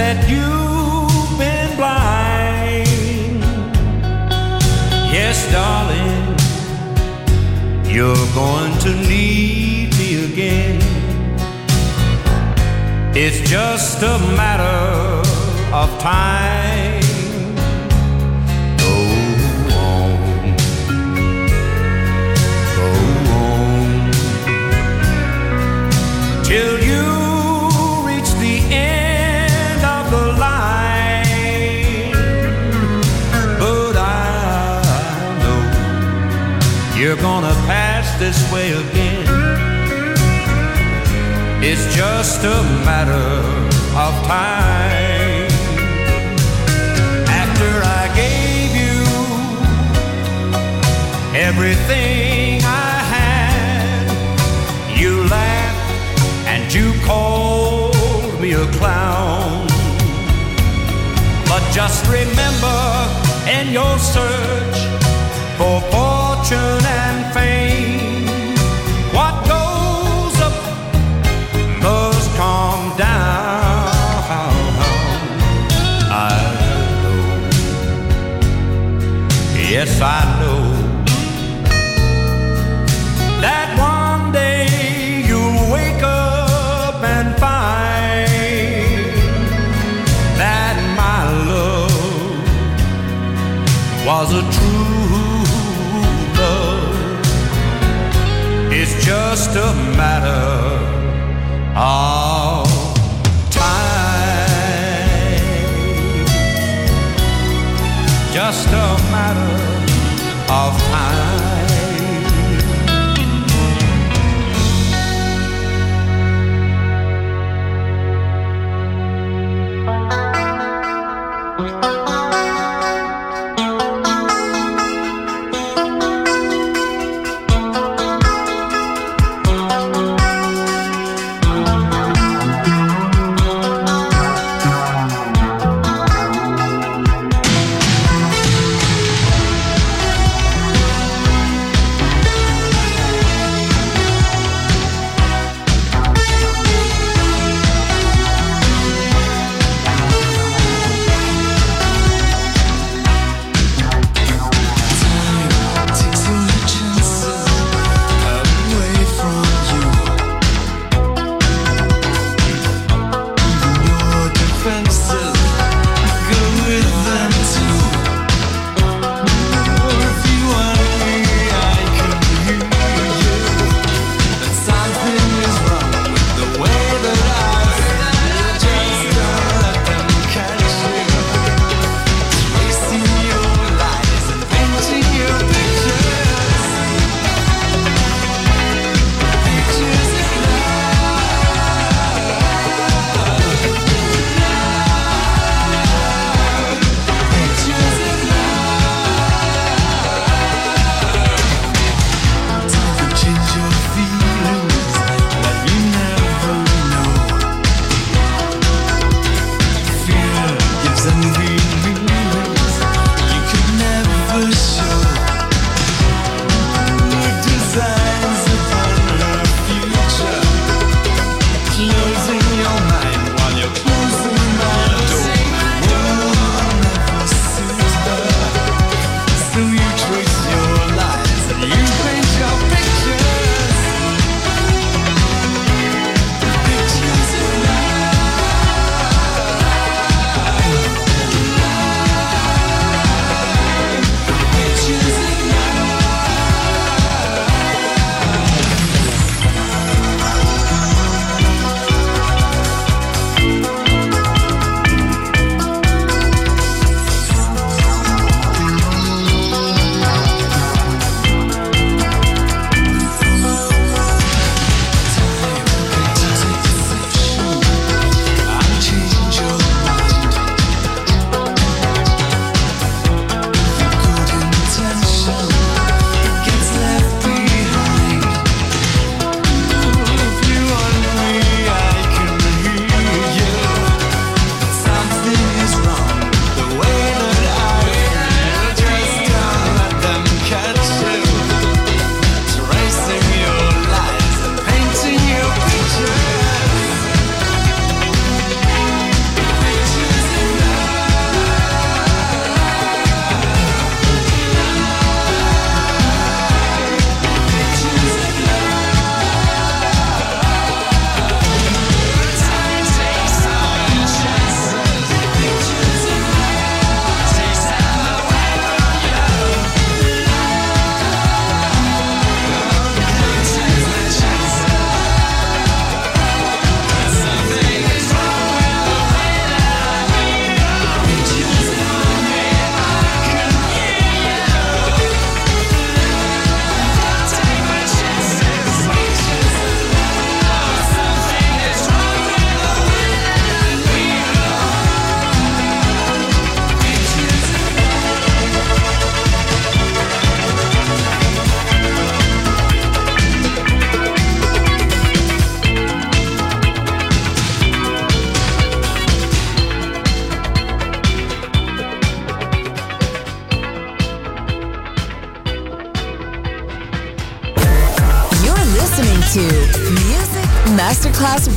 That you've been blind. Yes, darling, you're going to need me again. It's just a matter of time. This way again. It's just a matter of time. After I gave you everything I had, you laughed and you called me a clown. But just remember in your search for fortune and fame, yes, I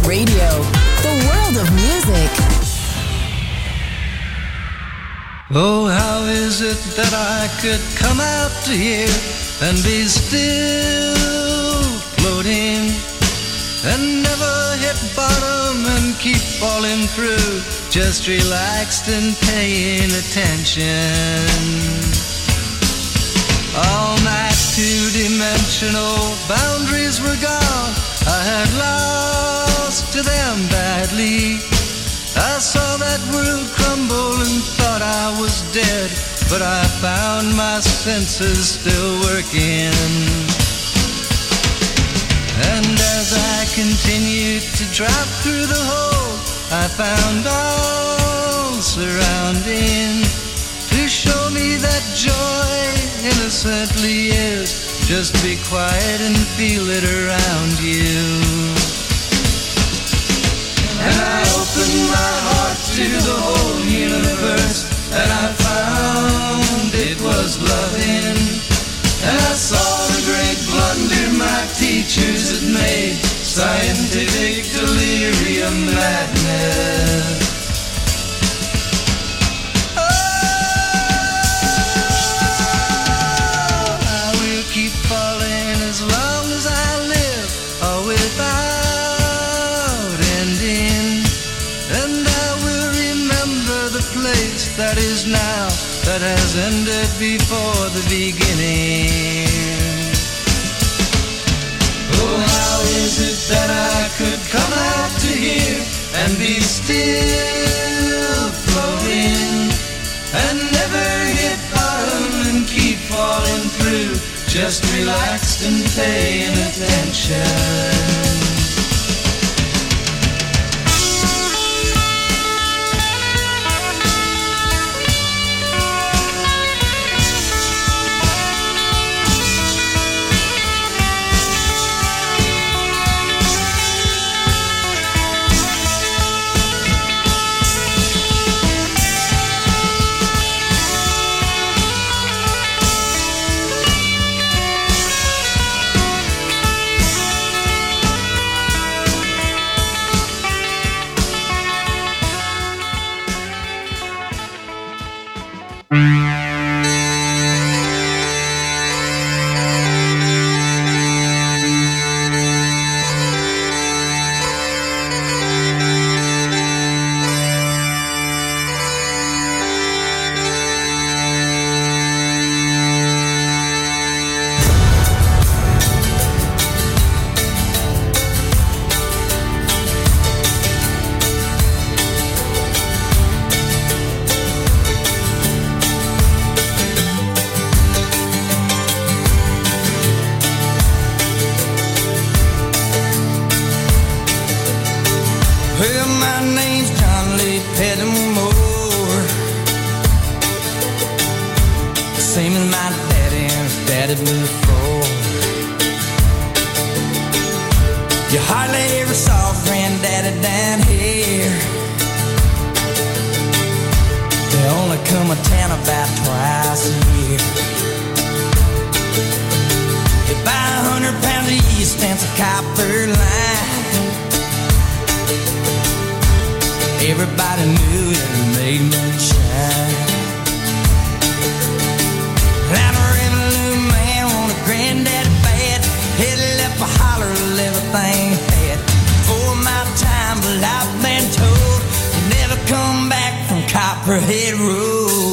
Radio, the world of music. Oh, how is it that I could come out to here and be still floating and never hit bottom and keep falling through, just relaxed and paying attention? All my two-dimensional boundaries were gone. I had lost to them badly. I saw that world crumble and thought I was dead, but I found my senses still working. And as I continued to drop through the hole, I found all surrounding to show me that joy innocently is just be quiet and feel it around you. And I opened my heart to the whole universe, and I found it was loving. And I saw the great blunder my teachers had made, scientific delirium madness. That is now that has ended before the beginning. Oh, how is it that I could come out to here and be still floating and never hit bottom and keep falling through, just relaxed and paying attention? to about twice a year. They buy a hundred pounds of yeast and some copper line. Everybody knew that it made moonshine. I'm a revenue man, on a granddaddy bad. Headed up a holler, everything had. For my time, but I've been told, you never come back. Copperhead Road.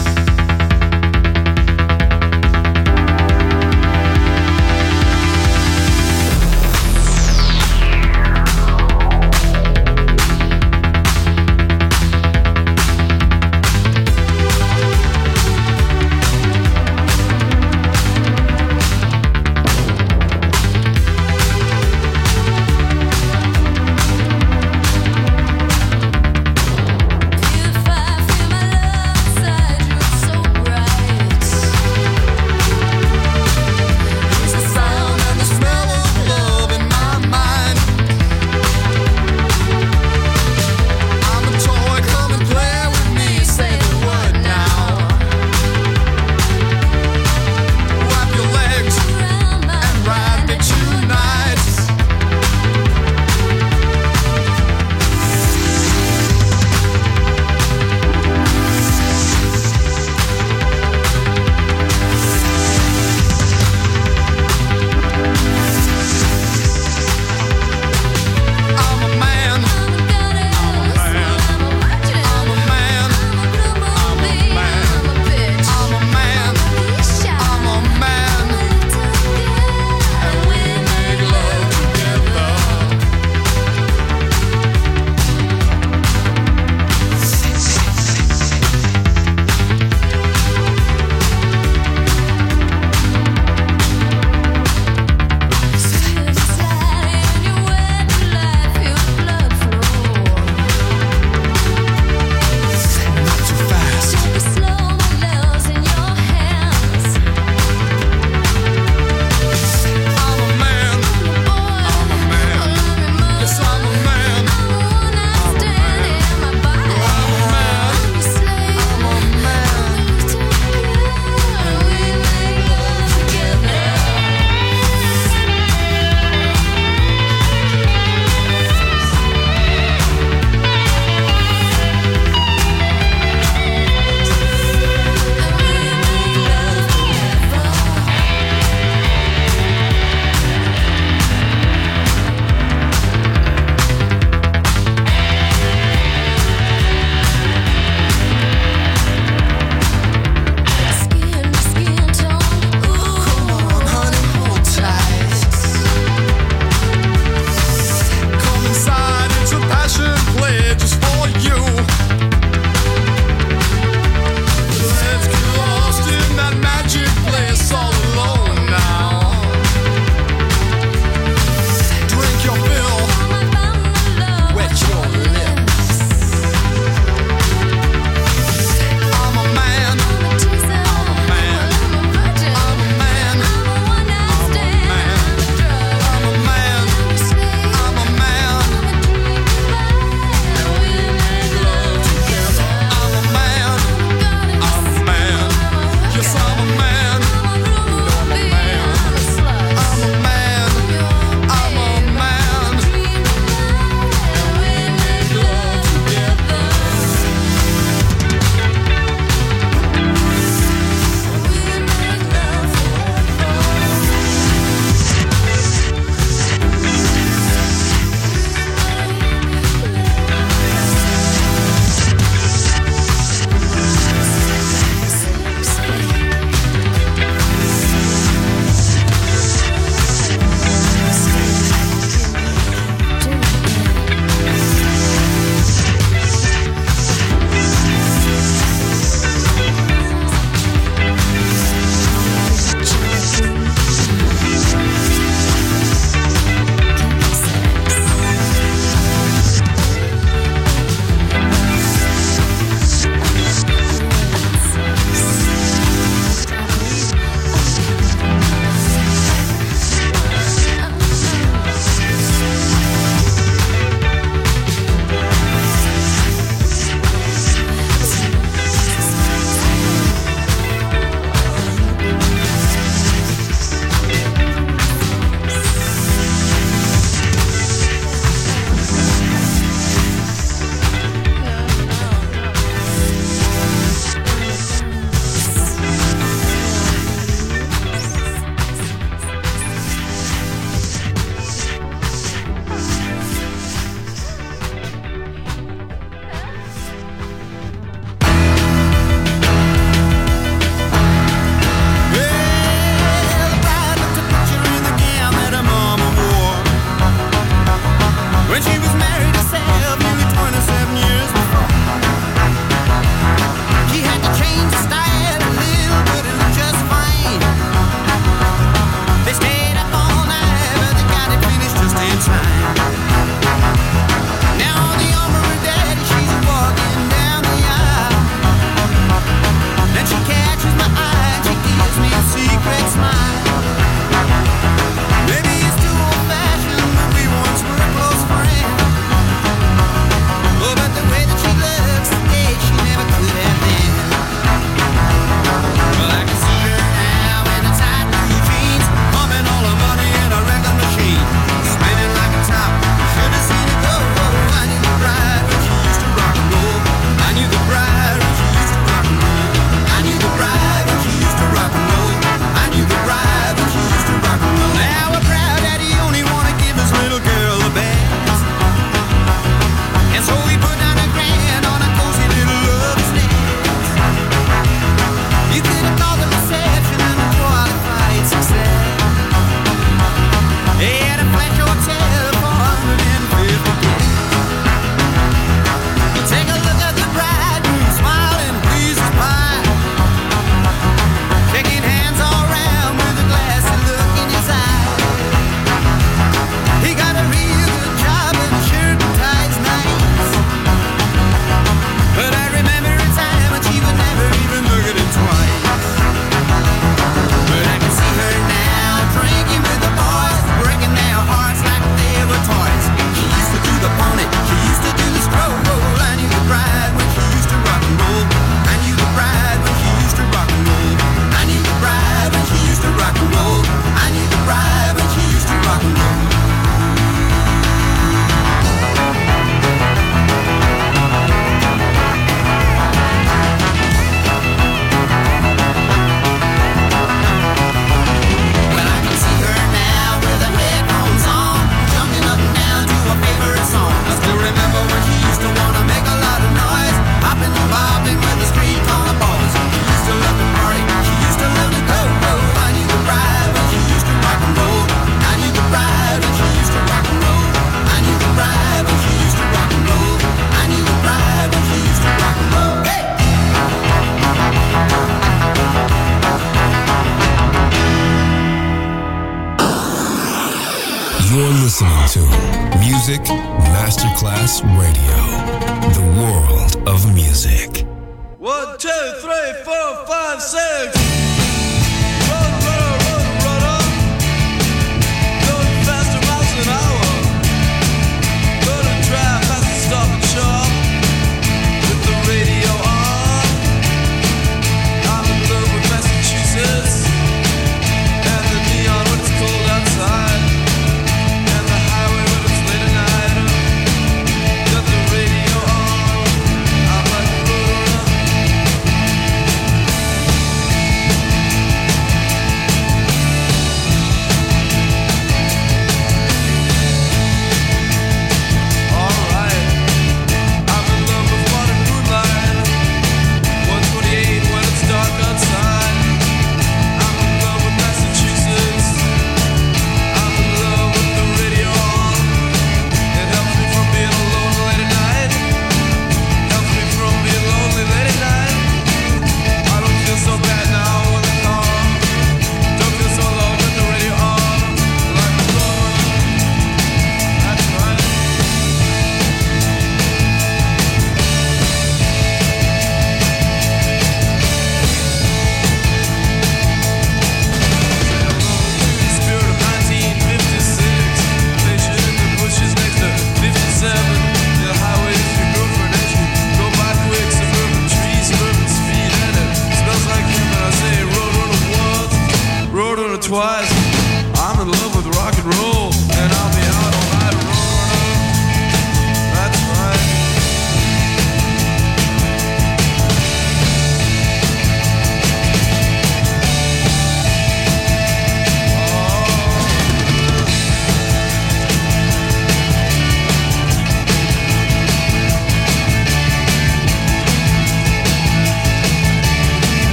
Four, five, six.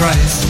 Craze.